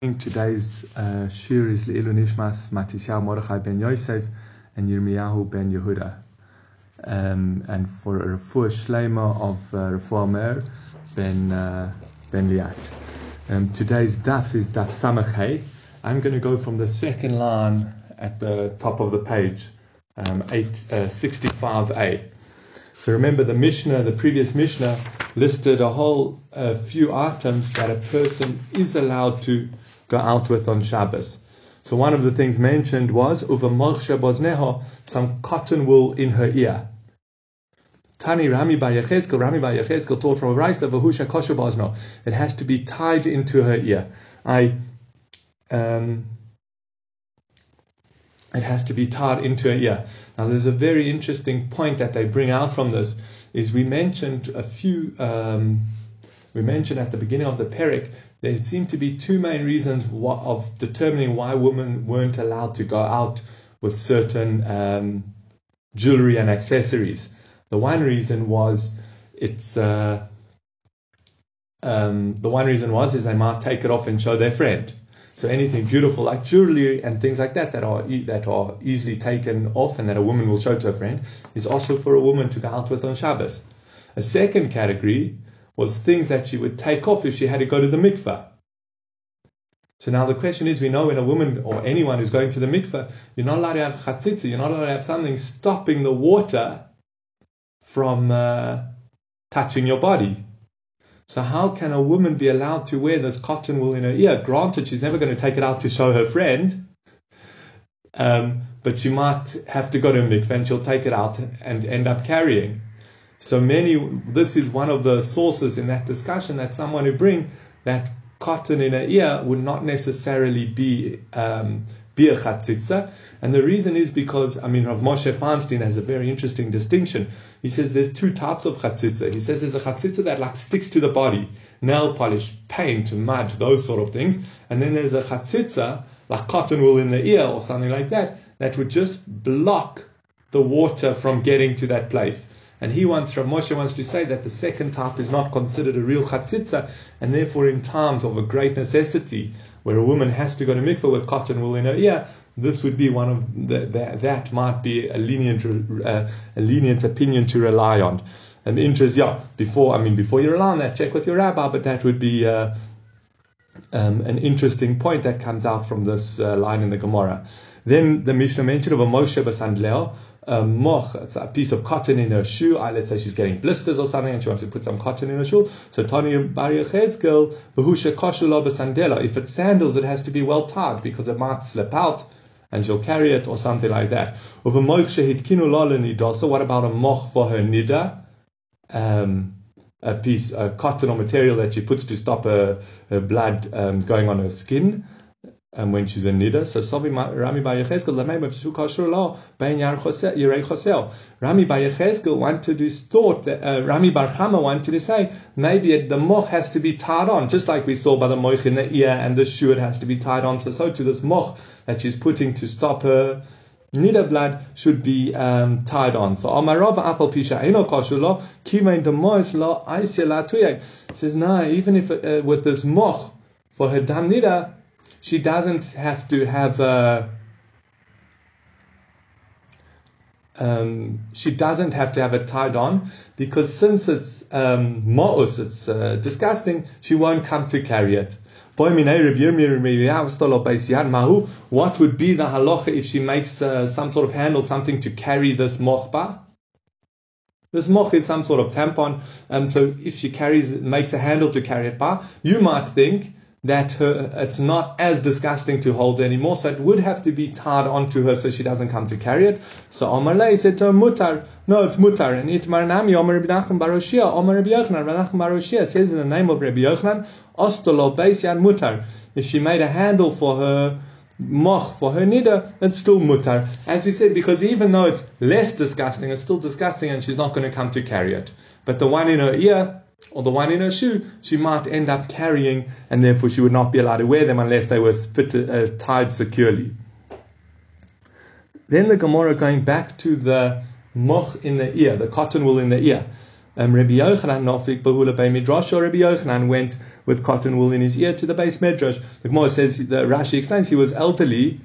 Today's uh, shir is Le'ilu Nishmas Matisyahu Mordechai ben Yosef and Yirmiyahu ben Yehuda. Um, and for a refuah shlema of uh, Refuah Mer ben, uh, ben Liat. Um, today's daf is daf samachay. I'm going to go from the second line at the top of the page, um, 8, uh, 65a. So remember the Mishnah, the previous Mishnah, listed a whole uh, few items that a person is allowed to go out with on Shabbos. So one of the things mentioned was uva bozneho, some cotton wool in her ear. Tani Rami Bar Yechezkel, Rami Bar Yechezkel taught from a Vahusha Kosher Bozno. It has to be tied into her ear. I, um, it has to be tied into her ear. Now, there's a very interesting point that they bring out from this. Is we mentioned a few, um, we mentioned at the beginning of the Perik there seem to be two main reasons of determining why women weren't allowed to go out with certain um, jewelry and accessories. The one reason was it's uh, um, the one reason was is they might take it off and show their friend. So anything beautiful like jewelry and things like that that are that are easily taken off and that a woman will show to a friend is also for a woman to go out with on Shabbos. A second category was things that she would take off if she had to go to the mikveh. So now the question is, we know when a woman or anyone who's going to the mikveh, you're not allowed to have chatzitza, you're not allowed to have something stopping the water from uh, touching your body. So how can a woman be allowed to wear this cotton wool in her ear? Granted, she's never going to take it out to show her friend, um, but she might have to go to a mikveh and she'll take it out and end up carrying. So many, this is one of the sources in that discussion that someone who bring that cotton in a ear would not necessarily be um, be a chatzitza, and the reason is because I mean Rav Moshe Feinstein has a very interesting distinction. He says there's two types of chatzitza. He says there's a chatzitza that like sticks to the body, nail polish, paint, mud, those sort of things, and then there's a chatzitza like cotton wool in the ear or something like that that would just block the water from getting to that place. And he wants, Rav Moshe wants to say that the second type is not considered a real chatzitza, and therefore in times of a great necessity, where a woman has to go to mikveh with cotton wool in her ear, this would be one of the, that might be a lenient, uh, a lenient opinion to rely on. An interest, yeah. Before, I mean, before you rely on that, check with your rabbi. But that would be uh, um, an interesting point that comes out from this uh, line in the Gemara. Then the Mishnah mentioned of a Moshe Basandleo, a moch, a piece of cotton in her shoe. Let's say she's getting blisters or something and she wants to put some cotton in her shoe. So Tani Bar Yechezkel, Koshulo Basandela. If it's sandals, it has to be well tied because it might slip out and she'll carry it or something like that. So what about a moch for her nida? Um, a piece, a cotton or material that she puts to stop her, her blood um, going on her skin um, when she's in Nida. So Sobi Rami Bar Yechezkel Lamei Kashur Lo Ben Yerei Chosel. Rami Bar wanted to thought that uh, Rami Bar wanted to say maybe it, the moch has to be tied on, just like we saw by the moch in the ear and the shoe it has to be tied on. So so to this moch that she's putting to stop her. Nida blood should be um, tied on. So Amarov Afal Pisha Eno Koshulo Kimein Demois Lo Aisela Tuyek says no, even if uh, with this moch for her dam nida she doesn't have to have a. Um, she doesn't have to have it tied on because since it's um, ma'us, it's uh, disgusting, she won't come to carry it. What would be the halacha if she makes uh, some sort of handle, something to carry this mochba? This moch is some sort of tampon, and um, so if she carries, makes a handle to carry it by, you might think that her, it's not as disgusting to hold anymore, so it would have to be tied onto her so she doesn't come to carry it. So Lay said to her, Mutar, no, it's Mutar. And Itmar Nami, Omar Rabbi Nachman Baroshia, Omar Rabbi Yochanan, Baroshia says in the name of Rabbi Yochanan, Ostolo Beis Yad Mutar. If she made a handle for her moch, for her nida, it's still mutar. As we said, because even though it's less disgusting, it's still disgusting and she's not going to come to carry it. But the one in her ear, or the one in her shoe, she might end up carrying, and therefore she would not be allowed to wear them unless they were fitted, uh, tied securely. Then the Gemara going back to the moch in the ear, the cotton wool in the ear. um, Rabbi Yochanan Nofik Bahula Bay Midrash, or Rabbi Yochanan went with cotton wool in his ear to the beis Midrash. The Gemara says, the Rashi explains he was elderly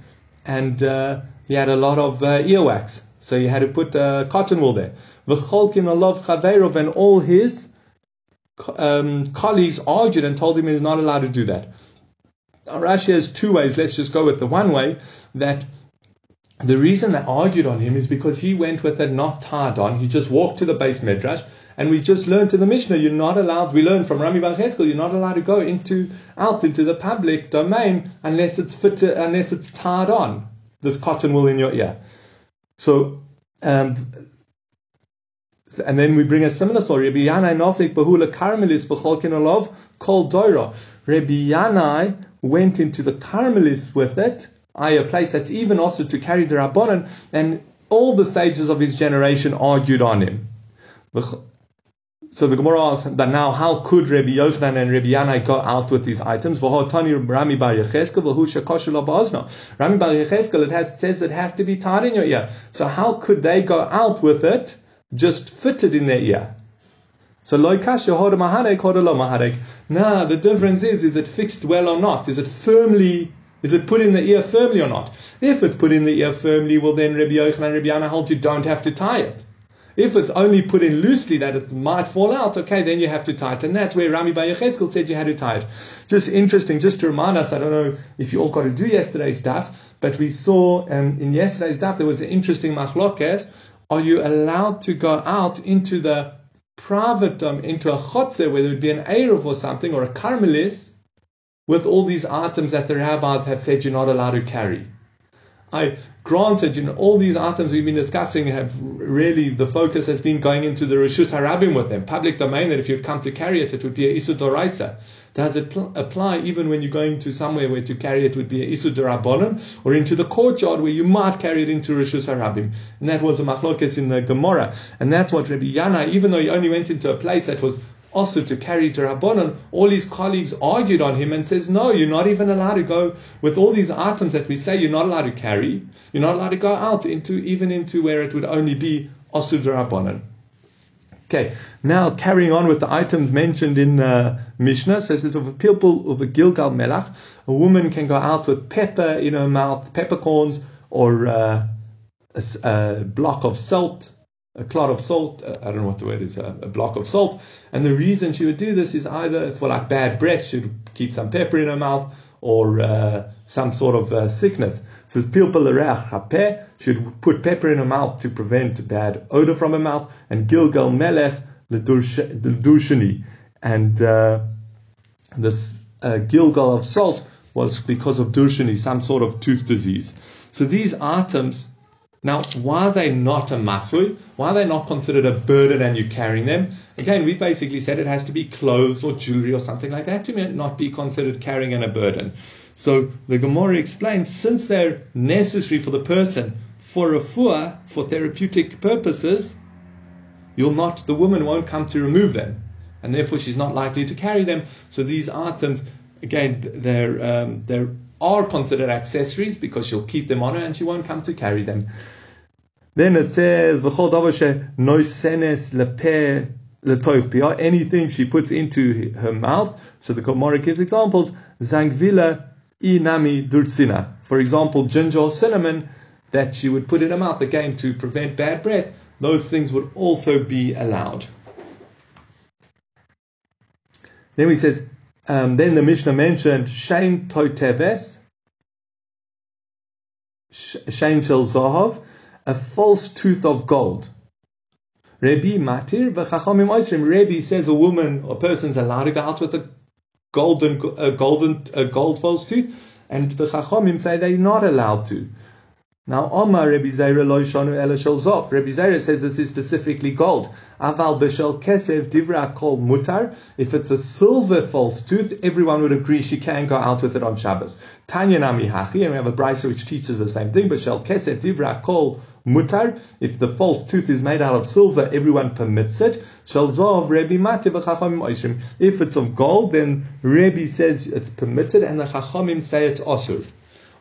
and uh, he had a lot of uh, earwax, so he had to put uh, cotton wool there. V'cholkin alav chaveirov, and all his um, colleagues argued and told him he's not allowed to do that. Now, Rashi has two ways. Let's just go with the one way that the reason they argued on him is because he went with it not tied on. He just walked to the beis midrash, and we just learned in the Mishnah you're not allowed. We learned from Rami Bar you're not allowed to go into out into the public domain unless it's fit to, unless it's tied on. This cotton wool in your ear. So, um, and then we bring a similar story. Rabbi Yanai Nofik Bahula Carmelis V'cholkin Olov Kol Doira. Rabbi Yanai went into the Carmelis with it a place that's even also to carry the Rabbanon, and all the sages of his generation argued on him. So the Gemara asks, but now how could Rabbi Yochanan and Rabbi Yanai go out with these items? Rami Bar Rami Bar Yecheskel, it has, says it have to be tied in your ear. So how could they go out with it just fitted in their ear? So loikash yehoda maharek, hoda lo maharek. Now the difference is, is it fixed well or not? Is it firmly is it put in the ear firmly or not? If it's put in the ear firmly, well then Rabbi Yochanan and Rabbi Yana hold you don't have to tie it. If it's only put in loosely that it might fall out, okay, then you have to tie it. And that's where Rami Bar Yecheskel said you had to tie it. Just interesting, just to remind us, I don't know if you all got to do yesterday's stuff, but we saw um, in yesterday's stuff there was an interesting machlokes. Are you allowed to go out into the private, um, into a chotze, whether it be an Erev or something, or a karmelis, with all these items that the rabbis have said you're not allowed to carry. I granted, you know, all these items we've been discussing have really the focus has been going into the Rishus Harabim with them, public domain. That if you'd come to carry it, it would be a Isud. Does it pl- apply even when you're going to somewhere where to carry it would be Isud Dorabonim, or into the courtyard where you might carry it into Rishus Harabim? And that was a machlokes in the Gemara, and that's what Rabbi Yana, even though he only went into a place that was also to carry to Rabbanon, all his colleagues argued on him and says, no, you're not even allowed to go with all these items that we say you're not allowed to carry. You're not allowed to go out into even into where it would only be Osud Rabbanon. Okay, now carrying on with the items mentioned in the Mishnah, says it's of a people of a Gilgal Melach. A woman can go out with pepper in her mouth, peppercorns, or uh, a, a block of salt, a clod of salt, uh, I don't know what the word is, a, a, block of salt. And the reason she would do this is either for like bad breath, she would keep some pepper in her mouth, or uh, some sort of uh, sickness. It says pilpel should put pepper in her mouth to prevent bad odor from her mouth, and gilgal melech ledurshani. And uh, this uh, gilgal of salt was because of durshani, some sort of tooth disease. So these items now, why are they not a masui? Why are they not considered a burden and you're carrying them? Again, we basically said it has to be clothes or jewelry or something like that to not be considered carrying and a burden. So the Gemara explains since they're necessary for the person for a fuah, for therapeutic purposes, you'll not, the woman won't come to remove them. And therefore she's not likely to carry them. So these items, again, they're, um, they're are considered accessories because she'll keep them on her and she won't come to carry them. Then it says, anything she puts into her mouth. So the Gemara gives examples. Zangvila inami durtsina. For example, ginger or cinnamon that she would put in her mouth again to prevent bad breath. Those things would also be allowed. Then he says, um, then the Mishnah mentioned Shain Toiteves, Shain Shel Zahav, a false tooth of gold. Rebbe Matir v'chachamim oisrim. Rebbe says a woman or person's allowed to go out with a golden, a golden, a gold false tooth, and the chachamim say they're not allowed to. Now, Omar Rebbe Zaira lo shonu ela shel zov. Rebbe Zaira says this is specifically gold. Aval b'shel kesev divra kol mutar. If it's a silver false tooth, everyone would agree she can go out with it on Shabbos. Tanya nami hachi, and we have a brisa which teaches the same thing. B'shel kesev divra kol mutar. If the false tooth is made out of silver, everyone permits it. Shel zov Rebbe mati v'chachamim oishrim. If it's of gold, then Rebbe says it's permitted, and the chachamim say it's osur.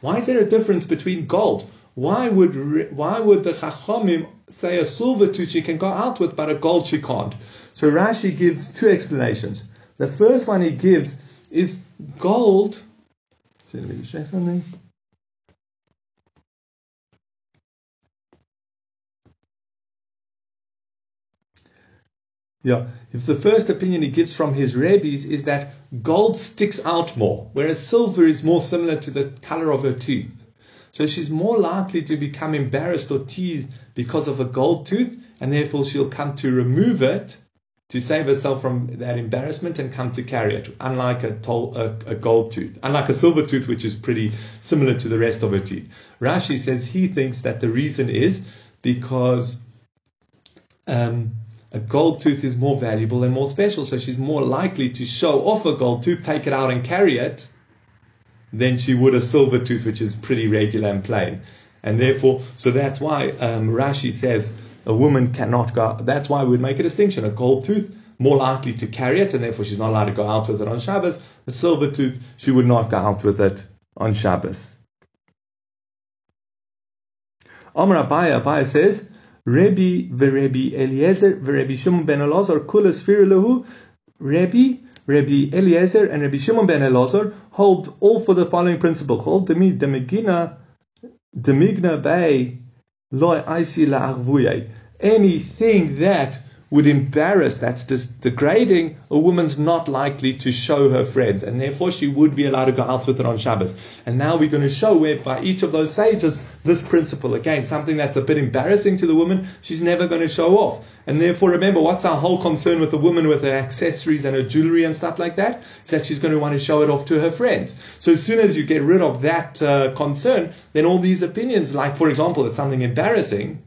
Why is there a difference between gold? why would why would the Chachamim say a silver tooth she can go out with, but a gold she can't? So Rashi gives two explanations. The first one he gives is gold. Show something. Yeah, if the first opinion he gives from his rabbis is that gold sticks out more, whereas silver is more similar to the color of her teeth. So she's more likely to become embarrassed or teased because of a gold tooth, and therefore she'll come to remove it to save herself from that embarrassment and come to carry it, unlike a, tol- a, a, gold tooth, unlike a silver tooth, which is pretty similar to the rest of her teeth. Rashi says he thinks that the reason is because um, a gold tooth is more valuable and more special, so she's more likely to show off a gold tooth, take it out and carry it, than she would a silver tooth, which is pretty regular and plain. And therefore, so that's why um, Rashi says a woman cannot go. That's why we would make a distinction. A gold tooth, more likely to carry it, and therefore she's not allowed to go out with it on Shabbos. A silver tooth, she would not go out with it on Shabbos. Amar Abaya, Abaya says, Rebbe v'Rebbe Eliezer v'Rebbe Shimon ben Elazar kula lehu. Rebbe, Rebbe Eliezer and Rebbe Shimon ben Elazar hold all for the following principle. Hold demi demigina demigna bay Anything that would embarrass, that's just degrading, a woman's not likely to show her friends, and therefore she would be allowed to go out with it on Shabbos. And now we're going to show where by each of those sages this principle again, something that's a bit embarrassing to the woman, she's never going to show off. And therefore, remember, what's our whole concern with the woman with her accessories and her jewelry and stuff like that? Is that she's going to want to show it off to her friends. So as soon as you get rid of that uh, concern, then all these opinions, like for example, it's something embarrassing,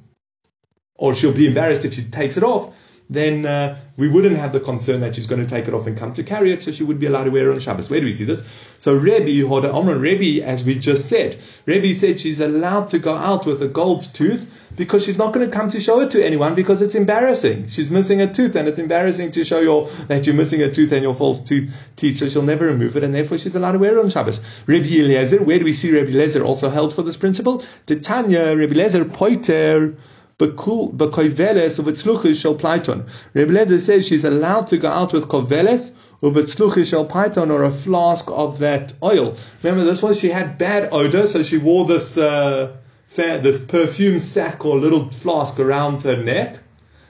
or she'll be embarrassed if she takes it off then uh, we wouldn't have the concern that she's going to take it off and come to carry it, so she would be allowed to wear it on Shabbos. Where do we see this? So Rebbe, Hoda Omran, Rebbe, as we just said, Rebbe said she's allowed to go out with a gold tooth because she's not going to come to show it to anyone because it's embarrassing. She's missing a tooth and it's embarrassing to show your, that you're missing a tooth and your false tooth teeth, so she'll never remove it and therefore she's allowed to wear it on Shabbos. Rebbe Eliezer, where do we see Rebbe Eliezer also held for this principle? Titania, Rebbe Eliezer, poiter, Bekoiveles of Itzluchish shel Plyton. Rebbe Lezer says she's allowed to go out with koveles of Itzluchish shel Plyton or a flask of that oil. Remember, this one she had bad odor, so she wore this uh, this perfume sack or little flask around her neck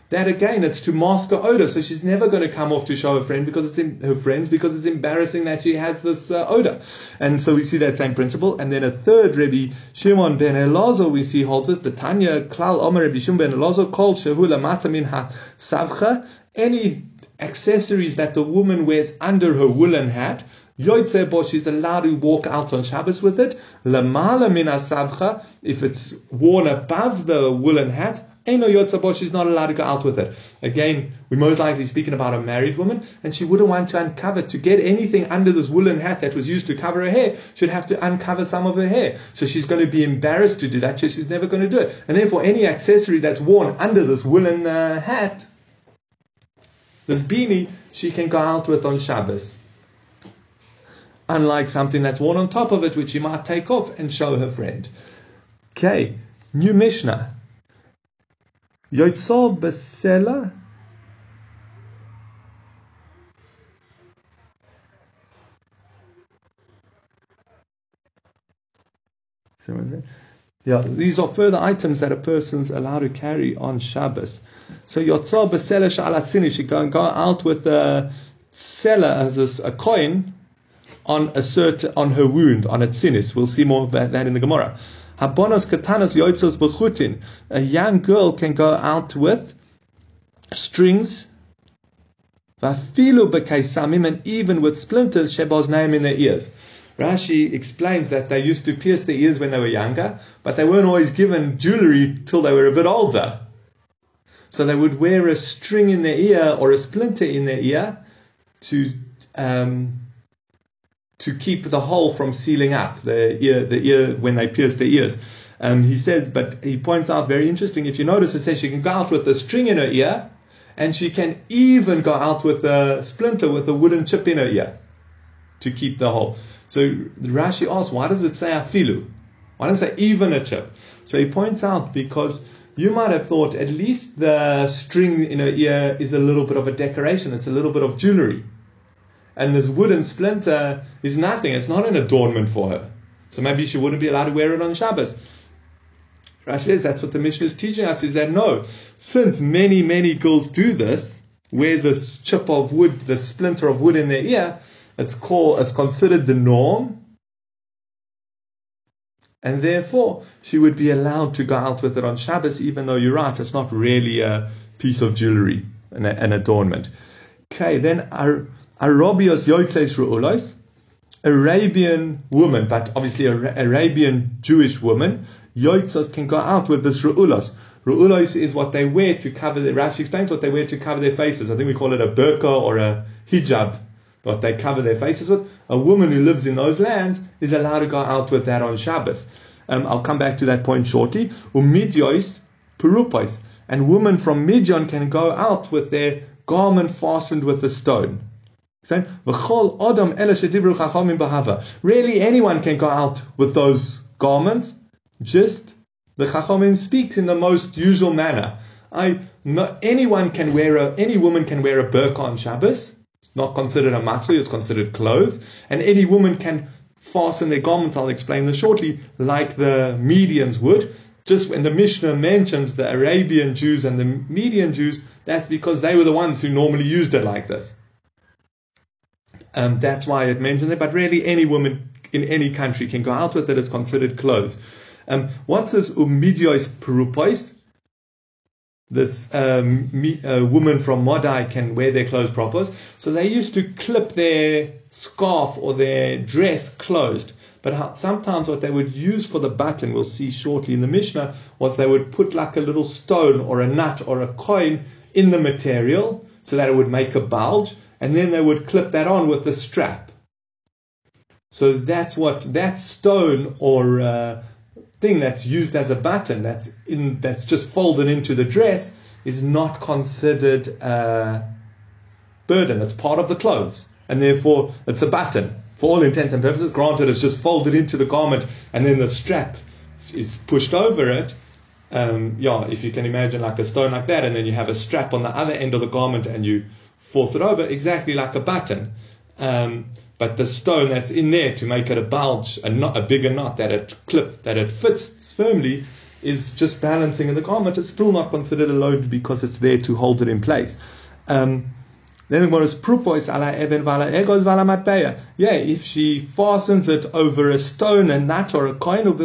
that again, it's to mask her odor. So she's never going to come off to show her friend because it's in, her friends because it's embarrassing that she has this uh, odor. And so we see that same principle. And then a third Rebbe Shimon ben Elazar we see holds us the Tanya Klal Omer Rebbe Shimon ben Elazar called Shehula Matamin Ha Savcha. Any accessories that the woman wears under her woolen hat. Yoitze she's allowed to walk out on Shabbos with it. Lamala min savcha, if it's worn above the woolen hat, Eno Yotzabo, she's not allowed to go out with it. Again, we're most likely speaking about a married woman, and she wouldn't want to uncover, to get anything under this woolen hat that was used to cover her hair, she'd have to uncover some of her hair. So she's going to be embarrassed to do that, she's never going to do it. And therefore, any accessory that's worn under this woolen uh, hat, this beanie, she can go out with on Shabbos. Unlike something that's worn on top of it, which she might take off and show her friend. Okay, new Mishnah. Yoitzo Besela. Yeah, these are further items that a person's allowed to carry on Shabbos. So Yotzah Besela Sha'alatzini, she can go out with a seller, as a coin, on a certain, on her wound, on a tzinis. We'll see more about that in the Gemara. Habonos katanas yoitzos. A young girl can go out with strings, vafilu b'kaisamim, and even with splinters sheboznaim in their ears. Rashi explains that they used to pierce their ears when they were younger, but they weren't always given jewelry till they were a bit older. So they would wear a string in their ear or a splinter in their ear to um, to keep the hole from sealing up the ear, the ear when they pierce the ears. Um, he says, but he points out very interesting. If you notice, it says she can go out with a string in her ear, and she can even go out with a splinter with a wooden chip in her ear to keep the hole. So Rashi asks, why does it say afilu? Why don't say even a chip? So he points out because you might have thought at least the string in her ear is a little bit of a decoration, it's a little bit of jewelry. And this wooden splinter is nothing, it's not an adornment for her. So maybe she wouldn't be allowed to wear it on Shabbos. Rashi says that's what the Mishnah is teaching us is that no, since many, many girls do this, wear this chip of wood, the splinter of wood in their ear, it's called, it's considered the norm. And therefore, she would be allowed to go out with it on Shabbos, even though you're right, it's not really a piece of jewelry, an, an adornment. Okay, then uh, Arabios Yotzes Ru'ulos, Arabian woman, but obviously Arabian Jewish woman, Yotzos can go out with this Ru'ulos. Ru'ulos is what they wear to cover their, Rashi explains what they wear to cover their faces. I think we call it a burqa or a hijab, what they cover their faces with. A woman who lives in those lands is allowed to go out with that on Shabbos. Um, I'll come back to that point shortly. Umidyois perupos. And women from Midian can go out with their garment fastened with a stone. Really, anyone can go out with those garments. Just the Chachamim speaks in the most usual manner. I, anyone can wear a, any woman can wear a burqa on Shabbos. It's not considered a matzah, it's considered clothes. And any woman can fasten their garment, I'll explain this shortly, like the Medians would. Just when the Mishnah mentions the Arabian Jews and the Median Jews, that's because they were the ones who normally used it like this. Um, that's why it mentions it. But really, any woman in any country can go out with it. It's considered clothes. Um, what's this umidiois perupos? This um, me, uh, woman from Modai can wear their clothes proper. So they used to clip their scarf or their dress closed. But how, sometimes what they would use for the button, we'll see shortly in the Mishnah, was they would put like a little stone or a nut or a coin in the material so that it would make a bulge and then they would clip that on with the strap. So that's what that stone or uh, thing that's used as a button that's in that's just folded into the dress is not considered a burden. It's part of the clothes, and therefore it's a button for all intents and purposes. Granted, it's just folded into the garment, and then the strap is pushed over it. Um, yeah, if you can imagine like a stone like that, and then you have a strap on the other end of the garment, and you force it over exactly like a button. Um, but the stone that's in there to make it a bulge, a, knot, a bigger knot that it clipped, that it fits firmly, is just balancing in the garment. It's still not considered a load because it's there to hold it in place. Um, then the is prupois ala even vala egos vala matbeya. Yeah, if she fastens it over a stone, a nut, or a coin, and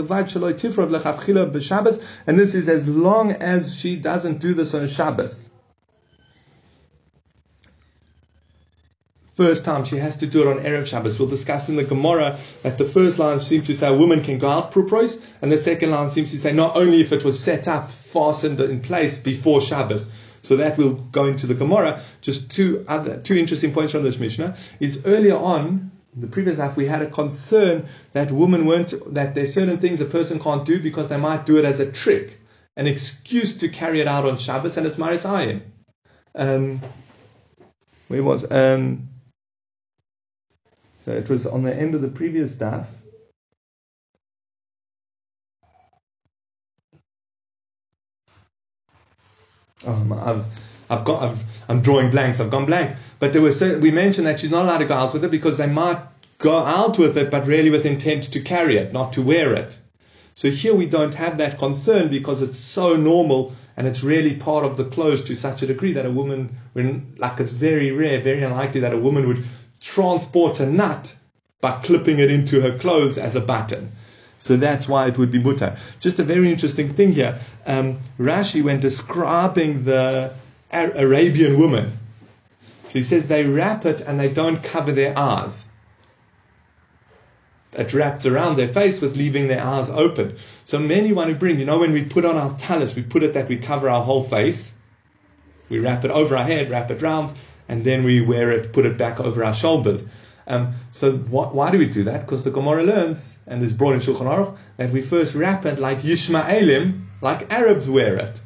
this is as long as she doesn't do this on Shabbos. First time she has to do it on Erev Shabbos. We'll discuss in the Gemara that the first line seems to say a woman can go out propros, and the second line seems to say not only if it was set up, fastened in place before Shabbos. So that will go into the Gemara. Just two other two interesting points from this Mishnah is earlier on the previous life we had a concern that women weren't that there's certain things a person can't do because they might do it as a trick, an excuse to carry it out on Shabbos, and it's Maris Ayin. Um, where was um, so it was on the end of the previous daf. Um, I've, I've got, I've, I'm drawing blanks. I've gone blank. But there was, certain, we mentioned that she's not allowed to go out with it because they might go out with it, but really with intent to carry it, not to wear it. So here we don't have that concern because it's so normal and it's really part of the clothes to such a degree that a woman, when like it's very rare, very unlikely that a woman would transport a nut by clipping it into her clothes as a button. So that's why it would be mutar. Just a very interesting thing here. Um, Rashi, when describing the Arabian woman, so he says they wrap it and they don't cover their eyes. It wraps around their face with leaving their eyes open. So many want to bring, you know, when we put on our talus, we put it that we cover our whole face. We wrap it over our head, wrap it round, and then we wear it, put it back over our shoulders. Um, so wh- why do we do that? Because the Gemara learns, and is brought in Shulchan Aruch, that we first wrap it like Yishmaelim, like Arabs wear it.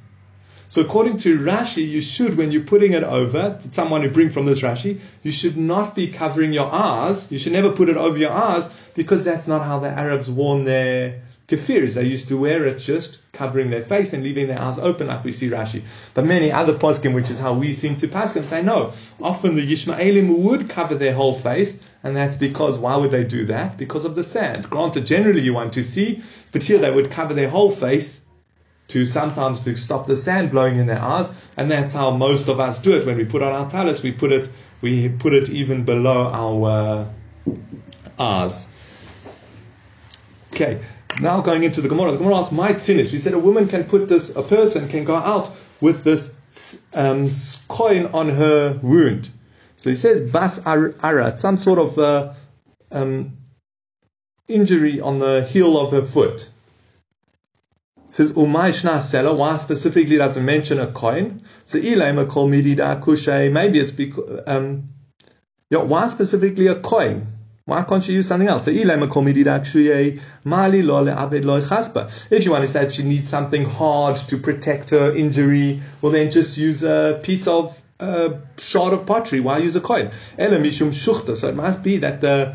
So according to Rashi, you should, when you're putting it over, someone who bring from this Rashi, you should not be covering your eyes. You should never put it over your eyes because that's not how the Arabs worn their kafirs. They used to wear it just covering their face and leaving their eyes open, like we see Rashi. But many other poskim, which is how we seem to paskin, say no. Often the Yishmaelim would cover their whole face, and that's because why would they do that? Because of the sand. Granted, generally you want to see, but here they would cover their whole face to sometimes to stop the sand blowing in their eyes, and that's how most of us do it. When we put on our talis, we put it we put it even below our uh, eyes. Okay, now going into the Gemara. The Gemara asks, "My sinis." We said a woman can put this, a person can go out with this um, coin on her wound. So he says, "Bas ara," some sort of uh, um, injury on the heel of her foot. It says umay shna sela. Why specifically doesn't mention a coin? So ilay kol midida kushay. Maybe it's because um, yeah, why specifically a coin? Why can't you use something else? So Mali If you want to say she needs something hard to protect her injury, well then just use a piece of a shard of pottery. Why use a coin? So it must be that the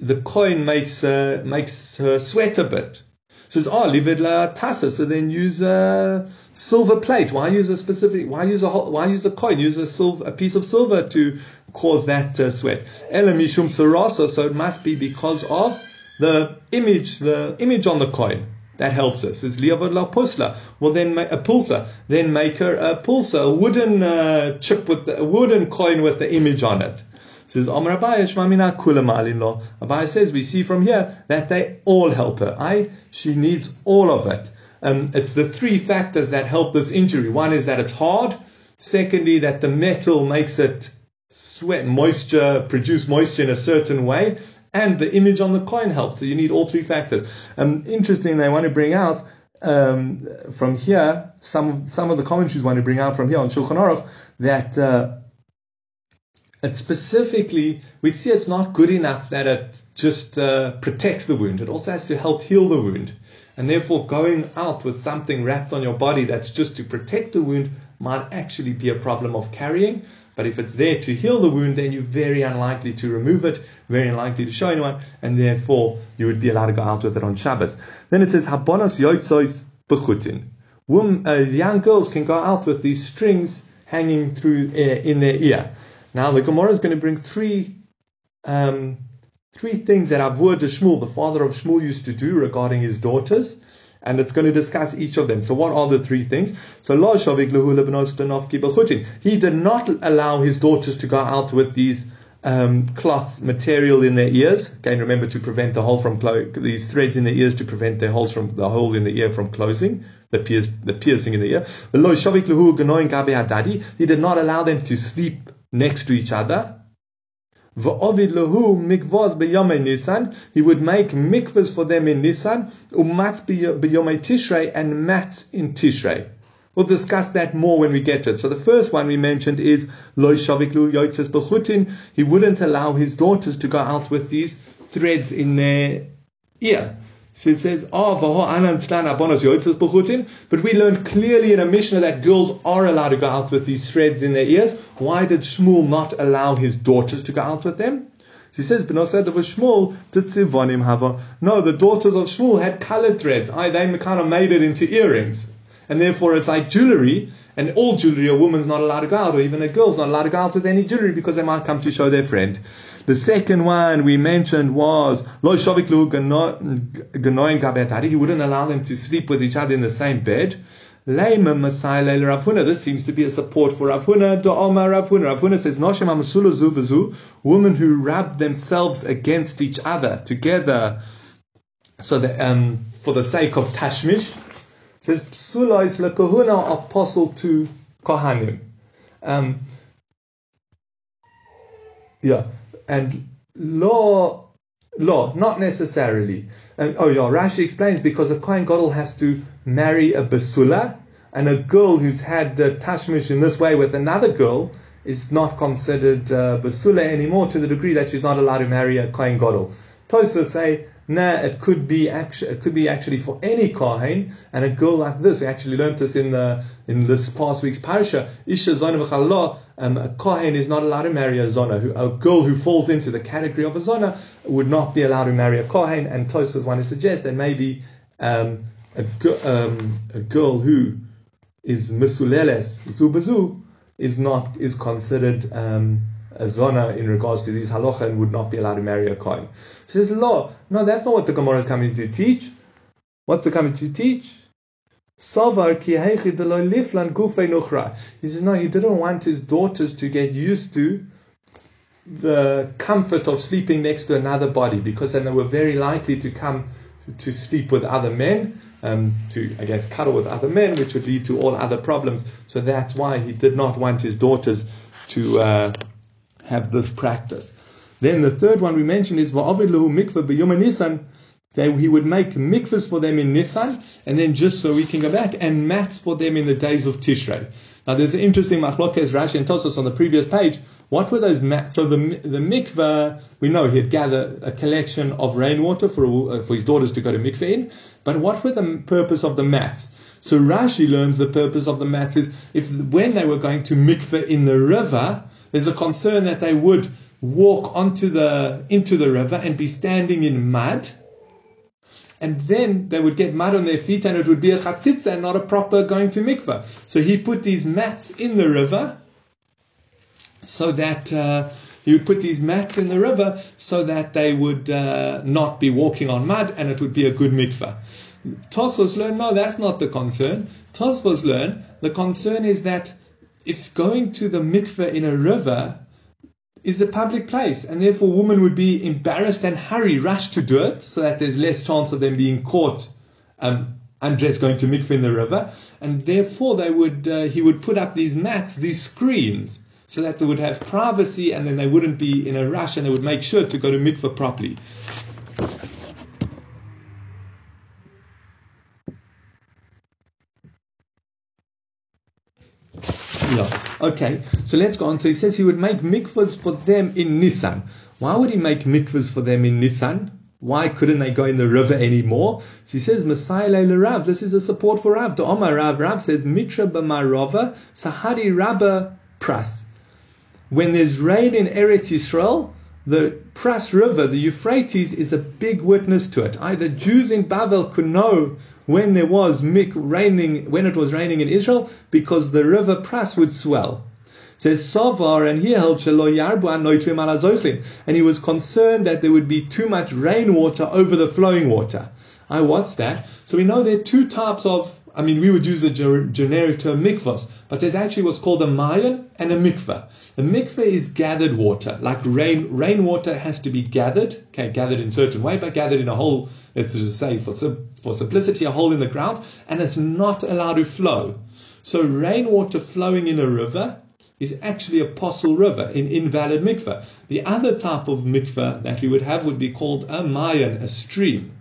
the coin makes uh, makes her sweat a bit. So Says, oh, it la tassa. So then use a silver plate. Why use a specific? Why use a why use a coin? Use a silver, a piece of silver to cause that uh, sweat. Elamishum tsarasa. So it must be because of the image, the image on the coin. That helps us. Is liavod la pusla. Well, then a pulsa. Then make her a pulsa, a wooden uh, chip with the, a wooden coin with the image on it. Says Amar Abaye. Abaye says we see from here that they all help her. I she needs all of it. Um, it's the three factors that help this injury. One is that it's hard. Secondly, that the metal makes it sweat, moisture, produce moisture in a certain way. And the image on the coin helps. So you need all three factors. Um, interesting, they want to bring out um, from here, some, some of the commentaries want to bring out from here on Shulchan Aruch that uh, it specifically, we see it's not good enough that it just uh, protects the wound. It also has to help heal the wound. And therefore, going out with something wrapped on your body that's just to protect the wound might actually be a problem of carrying. But if it's there to heal the wound, then you're very unlikely to remove it, very unlikely to show anyone, and therefore you would be allowed to go out with it on Shabbos. Then it says, Habonos yoitzois bechutin. Uh, young girls can go out with these strings hanging through uh, in their ear. Now the Gemara is going to bring three um, three things that Avur de Shmuel, the father of Shmuel, used to do regarding his daughters. And it's going to discuss each of them. So what are the three things? So He did not allow his daughters to go out with these um, cloths material in their ears. Again, remember to prevent the hole from clo- these threads in the ears to prevent the holes from the hole in the ear from closing, the, pierce, the piercing in the ear. He did not allow them to sleep next to each other. V'ovid lehu mikvos b'yomei Nisan. He would make mikvahs for them in Nisan, umatz b'yomei Tishrei, and mats in Tishrei. We'll discuss that more when we get to it. So the first one we mentioned is loy shaviklu yotzes b'chutin. He wouldn't allow his daughters to go out with these threads in their ear. So it says, oh, but we learned clearly in a Mishnah that girls are allowed to go out with these threads in their ears. Why did Shmuel not allow his daughters to go out with them? He says, Benosad of Shmuel tzivonim hava. No, the daughters of Shmuel had colored threads. I, they kind of made it into earrings. And therefore it's like jewelry, and all jewelry, a woman's not allowed to go out, or even a girl's not allowed to go out with any jewelry because they might come to show their friend. The second one we mentioned was Lo Shaviklu He wouldn't allow them to sleep with each other in the same bed. This seems to be a support for Rav Huna. Da'oma Rav Huna. Ravhuna says, women who rub themselves against each other together. So that, um, for the sake of Tashmish, says Psula is lekahuna apostle to Kohanim. Um, yeah and law, law, not necessarily. And, oh yeah, Rashi explains because a Kohen Gadol has to marry a basula, and a girl who's had the tashmish in this way with another girl is not considered uh, basula anymore to the degree that she's not allowed to marry a Kohen Gadol. Tosfos say Nah, it could be actually it could be actually for any kohen and a girl like this. We actually learned this in the in this past week's parsha. Isha zona v'challah. Um, a kohen is not allowed to marry a zona. Who, a girl who falls into the category of a zona would not be allowed to marry a kohen. And Tosfos want to suggest that maybe um, a, um, a girl who is misuleles zubazu is not is considered. Um, a zona in regards to these halacha and would not be allowed to marry a kohen. He says law. No, that's not what the Gemara is coming to teach. What's it coming to teach? He says no, he didn't want his daughters to get used to the comfort of sleeping next to another body because then they were very likely to come to sleep with other men. Um, to I guess cuddle with other men, which would lead to all other problems. So that's why he did not want his daughters to uh, have this practice. Then the third one we mentioned is va'avilahu mikvah b'yom Nisan. That he would make mikvahs for them in Nisan, and then just so we can go back, and mats for them in the days of Tishrei. Now there's an interesting machlokes Rashi and Tosfos on the previous page. What were those mats? So the the mikvah, we know he'd gather a collection of rainwater for for his daughters to go to mikvah in. But what were the purpose of the mats? So Rashi learns the purpose of the mats is if when they were going to mikvah in the river, there's a concern that they would walk onto the into the river and be standing in mud. And then they would get mud on their feet and it would be a chatzitza and not a proper going to mikvah. So he put these mats in the river so that uh, he would put these mats in the river so that they would uh, not be walking on mud and it would be a good mikvah. Tosfos learn, no, that's not the concern. Tosfos learn, the concern is that if going to the mikveh in a river is a public place, and therefore women would be embarrassed and hurry, rush to do it, so that there's less chance of them being caught um, undressed going to mikveh in the river, and therefore they would uh, he would put up these mats, these screens, so that they would have privacy, and then they wouldn't be in a rush, and they would make sure to go to mikveh properly. Yeah. Okay. So let's go on. So he says he would make mikvahs for them in Nisan. Why would he make mikvahs for them in Nisan? Why couldn't they go in the river anymore? So he says, Messiah Leila Rav. This is a support for Rav. To Omar Rav, Rav says, Mitra b'marova, Sahari Rabba Pras. When there's rain in Eretz Yisrael, the Pras River, the Euphrates, is a big witness to it. Either Jews in Babel could know when there was raining, when it was raining in Israel, because the river Pras would swell. Says Savar, and he held Shelo Yarbu and he was concerned that there would be too much rainwater over the flowing water. I what's that? So we know there are two types of. I mean, we would use the generic term mikvahs, but there's actually what's called a mayan and a mikvah. The mikveh is gathered water, like rain. Rainwater has to be gathered, okay, gathered in a certain way, but gathered in a hole. Let's just say, for for simplicity, a hole in the ground, and it's not allowed to flow. So rainwater flowing in a river is actually a possible river, an invalid mikveh. The other type of mikveh that we would have would be called a mayan, a stream,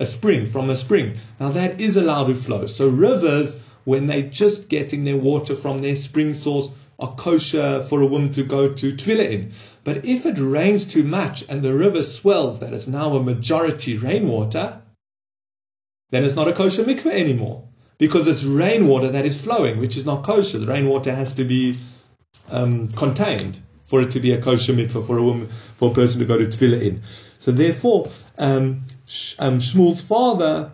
a spring from a spring. Now that is allowed to flow. So rivers, when they're just getting their water from their spring source, are kosher for a woman to go to tevilah in. But if it rains too much and the river swells that it's now a majority rainwater, then it's not a kosher mikveh anymore. Because it's rainwater that is flowing, which is not kosher. The rainwater has to be um, contained for it to be a kosher mikveh for a woman, for a person to go to tevilah in. So therefore, um, um, Shmuel's father,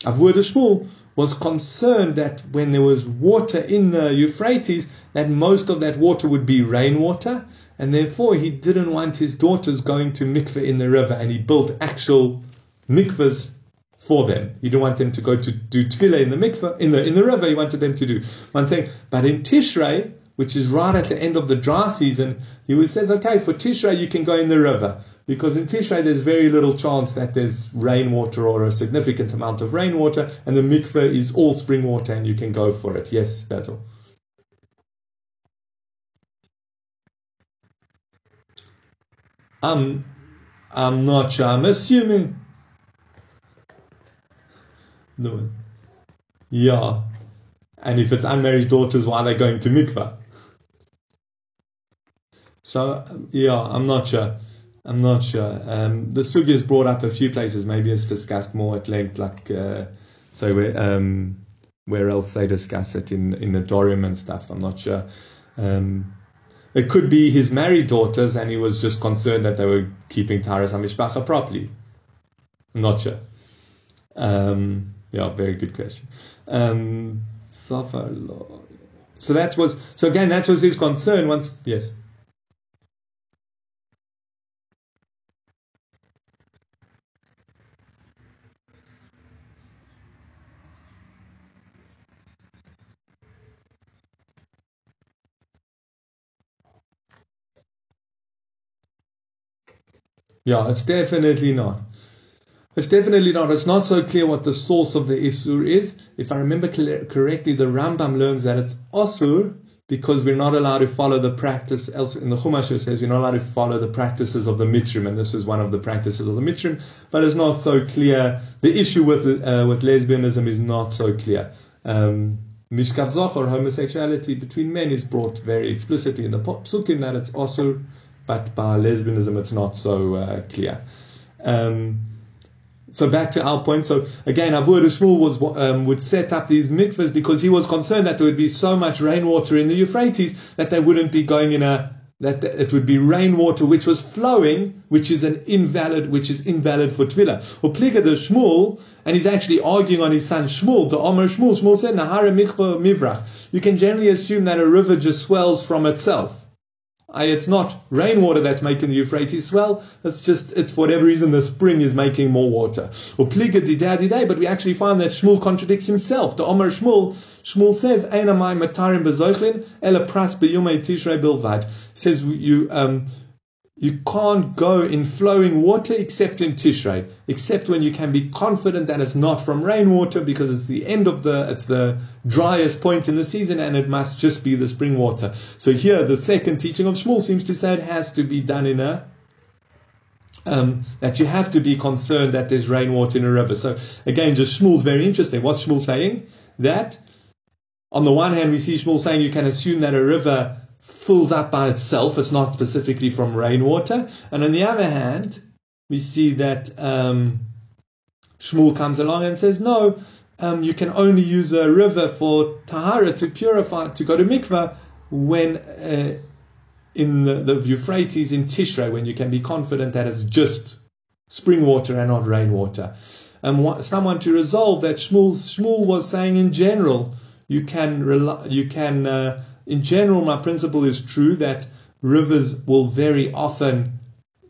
Avur Shmuel, was concerned that when there was water in the Euphrates, that most of that water would be rainwater, and therefore he didn't want his daughters going to mikveh in the river, and he built actual mikvehs for them. He didn't want them to go to do tevilah in the mikveh in the in the river. He wanted them to do one thing. But in Tishrei, which is right at the end of the dry season, he says, okay, for Tishrei you can go in the river. Because in Tishrei there's very little chance that there's rainwater or a significant amount of rainwater, and the mikveh is all spring water and you can go for it. Yes, Basil. I'm, I'm not sure. I'm assuming. No. Yeah. And if it's unmarried daughters, why are they going to mikveh? So, yeah, I'm not sure. I'm not sure. Um, the sugya is brought up a few places. Maybe it's discussed more at length, like uh, so where um, where else they discuss it in in the Dorium and stuff. I'm not sure. Um, it could be his married daughters, and he was just concerned that they were keeping Taharas Hamishpacha properly. I'm not sure. Um, yeah, very good question. Um, so that was so again. That was his concern. Once, yes. Yeah, it's definitely not. It's definitely not. It's not so clear what the source of the Isur is. If I remember correctly, the Rambam learns that it's Asur because we're not allowed to follow the practice. Else in the Chumash it says we're not allowed to follow the practices of the Mitzrim, and this is one of the practices of the Mitzrim. But it's not so clear. The issue with uh, with lesbianism is not so clear. Um, Mishkav Zachar, homosexuality between men, is brought very explicitly in the Psukim that it's Asur but by lesbianism it's not so uh, clear. Um, so back to our point. So again, Avur Shmuel was um, would set up these mikvahs because he was concerned that there would be so much rainwater in the Euphrates that they wouldn't be going in a that it would be rainwater which was flowing, which is an invalid, which is invalid for tevilah. Or pliga the Shmuel, and he's actually arguing on his son Shmuel, the Omer Shmuel. Shmuel said, Nahara mikvah mivrach. You can generally assume that a river just swells from itself it's not rainwater that's making the Euphrates swell. It's just, it's for whatever reason, the spring is making more water. Or pliga didadidai, but we actually find that Shmuel contradicts himself. The Omer Shmuel, Shmuel says, Einamai matarim bezochlin, ela pras tishrei bilvad. Says you, um, you can't go in flowing water except in Tishrei, except when you can be confident that it's not from rainwater because it's the end of the, it's the driest point in the season and it must just be the spring water. So here, the second teaching of Shmuel seems to say it has to be done in a, um, that you have to be concerned that there's rainwater in a river. So again, just Shmuel's very interesting. What's Shmuel saying? That on the one hand, we see Shmuel saying you can assume that a river fills up by itself. It's not specifically from rainwater. And on the other hand, we see that um, Shmuel comes along and says, no, um, you can only use a river for tahara to purify, to go to mikveh when uh, in the, the Euphrates in Tishrei, when you can be confident that it's just spring water and not rainwater. And someone to resolve that Shmuel, Shmuel was saying in general, you can rely, you can uh, in general, my principle is true that rivers will very often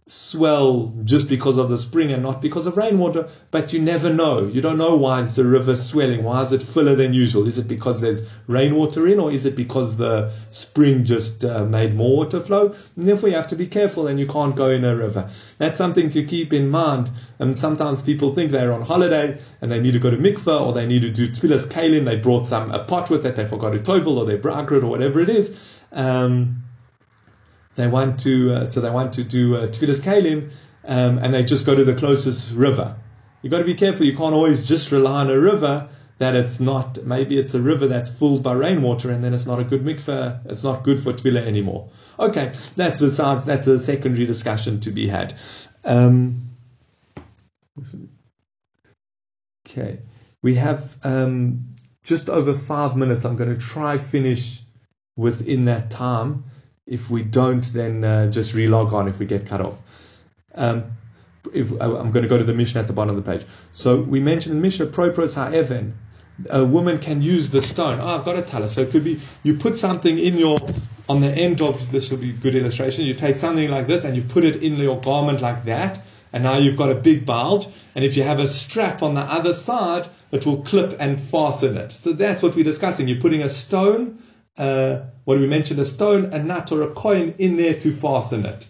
swell just because of the spring and not because of rainwater, but you never know. You don't know why is the river swelling. Why is it fuller than usual? Is it because there's rainwater in, or is it because the spring just uh, made more water flow? And therefore, you have to be careful and you can't go in a river. That's something to keep in mind. And sometimes people think they're on holiday and they need to go to mikveh or they need to do tevilas kalim. They brought some a pot with that they forgot to tovel or they bragrid or whatever it is. Um, they want to, uh, so they want to do uh, Tevilas Kalim, um, and they just go to the closest river. You've got to be careful. You can't always just rely on a river that it's not, maybe it's a river that's filled by rainwater and then it's not a good mikveh, it's not good for tevilah anymore. Okay, that's besides, that's a secondary discussion to be had. Um, okay, we have um, just over five minutes. I'm going to try finish within that time. If we don't, then uh, just relog on if we get cut off. Um, if, uh, I'm going to go to the Mishnah at the bottom of the page. So we mentioned Mishnah, propros ha'even, a woman can use the stone. Oh, I've got a teller. So it could be you put something in your, on the end of, this will be a good illustration, you take something like this and you put it in your garment like that, and now you've got a big bulge. And if you have a strap on the other side, it will clip and fasten it. So that's what we're discussing. You're putting a stone uh, what we mentioned, a stone, a nut, or a coin in there to fasten it,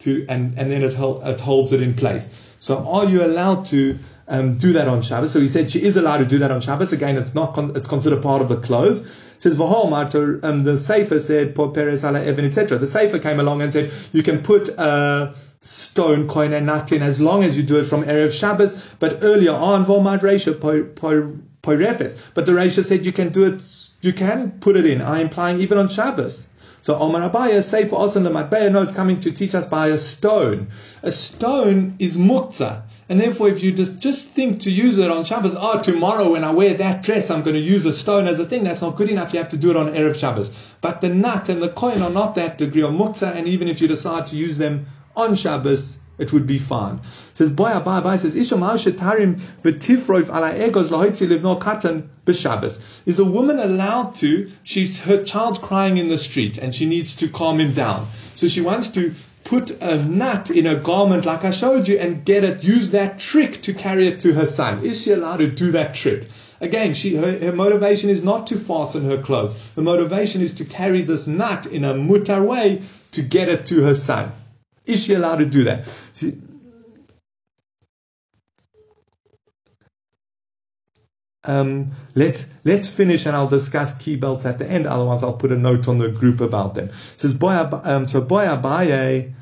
to and and then it, it holds it in place. So are you allowed to um, do that on Shabbos? So he said she is allowed to do that on Shabbos. Again, it's not con- it's considered part of the clothes. It says Vahal um, the Sefer said Peres ala Evan etc. The Sefer came along and said you can put a stone coin and nut in as long as you do it from erev Shabbos. But earlier on, Vomad Reisha Poirefes. But the Reisha said you can do it, you can put it in. I'm implying even on Shabbos. So Omar Abaye, say for us in the Lematbeya, no, it's coming to teach us by a stone. A stone is muktzah. And therefore, if you just, just think to use it on Shabbos, oh, tomorrow when I wear that dress, I'm going to use a stone as a thing, that's not good enough. You have to do it on Erev Shabbos. But the nut and the coin are not that degree of muktzah, and even if you decide to use them on Shabbos, it would be fine. Says boy Abaye Abaye says isha tarim v'tifroif ala egos lahotzi livno katan b'Shabbos. Is a woman allowed to? She's her child's crying in the street and she needs to calm him down. So she wants to put a nut in a garment like I showed you and get it. Use that trick to carry it to her son. Is she allowed to do that trick? Again, she, her, her, motivation is not to fasten her clothes. Her motivation is to carry this nut in a mutar way to get it to her son. Is she allowed to do that? See, um, let's let's finish and I'll discuss key belts at the end. Otherwise, I'll put a note on the group about them. It says boy, um, so boy abaye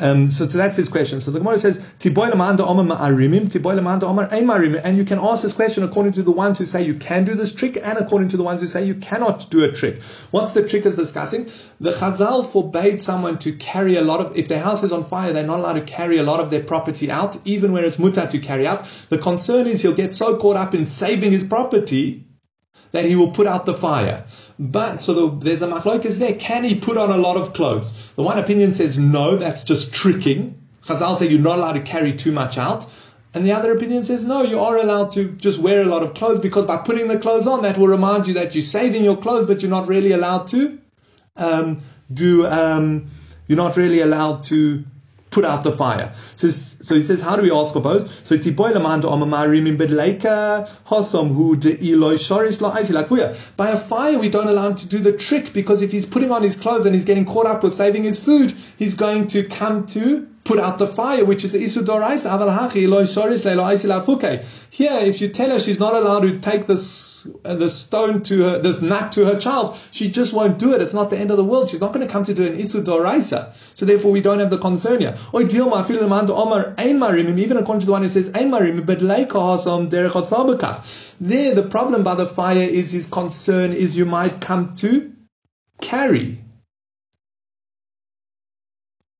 um, so, so that's his question. So the Gemara says, Tiboy lamanda omar ma'arimim, Tiboy omar ein ma'arimim. And you can ask this question according to the ones who say you can do this trick and according to the ones who say you cannot do a trick. What's the trick is discussing? The Chazal forbade someone to carry a lot of, if their house is on fire, they're not allowed to carry a lot of their property out, even where it's mutar to carry out. The concern is he'll get so caught up in saving his property that he will put out the fire. But so the, there's a machlokas there. Can he put on a lot of clothes? The one opinion says no, that's just tricking. Chazal say you're not allowed to carry too much out. And the other opinion says no, you are allowed to just wear a lot of clothes because by putting the clothes on, that will remind you that you're saving your clothes, but you're not really allowed to um, do. Um, you're not really allowed to put out the fire. So, so he says, how do we ask for both? So By a fire, we don't allow him to do the trick because if he's putting on his clothes and he's getting caught up with saving his food, he's going to come to put out the fire, which is isudorais Here, if you tell her she's not allowed to take this uh, the stone to her, this nut to her child, she just won't do it. It's not the end of the world. She's not going to come to do an isudoraisa. So therefore, we don't have the concern here. Even according to the one who says but There, the problem by the fire is his concern is you might come to carry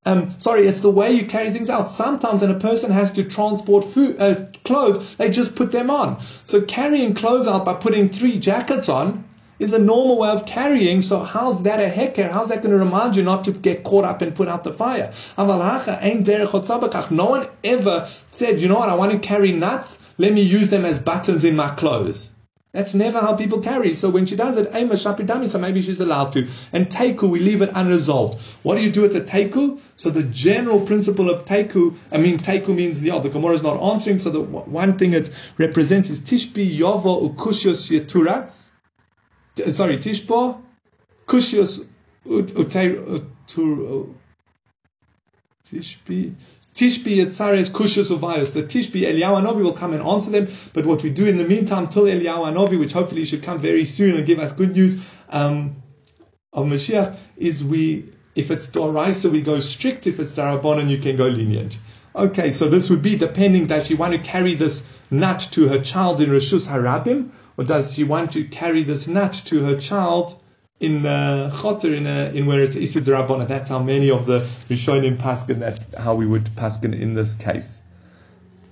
um, sorry, it's the way you carry things out. Sometimes when a person has to transport food, uh, clothes, they just put them on. So carrying clothes out by putting three jackets on is a normal way of carrying. So how's that a hecker? How's that going to remind you not to get caught up and put out the fire? No one ever said, you know what, I want to carry nuts. Let me use them as buttons in my clothes. That's never how people carry. So when she does it, Ema Shapidami, so maybe she's allowed to. And Teiku, we leave it unresolved. What do you do with the Teiku? So the general principle of Teiku, I mean, Teiku means, yeah, the Gemara is not answering, so the one thing it represents is Tishbi Yovo Ukushios Yeturats. Sorry, Tishbo Kushios Utur. Tishbi. Tishbi Yetzares Kushas Uvayos. The Tishbi Eliyahu Anovi will come and answer them. But what we do in the meantime, till Eliyahu Anovi, which hopefully should come very soon and give us good news um, of Mashiach, is we, if it's Doraisa, we go strict. If it's Darabonon, you can go lenient. Okay, so this would be depending, does she want to carry this nut to her child in Rishus Harabim, or does she want to carry this nut to her child in uh, Chotzer, in, uh, in where it's Isud Rabbana. That's how many of the Rishonim paskin that how we would paskin in this case.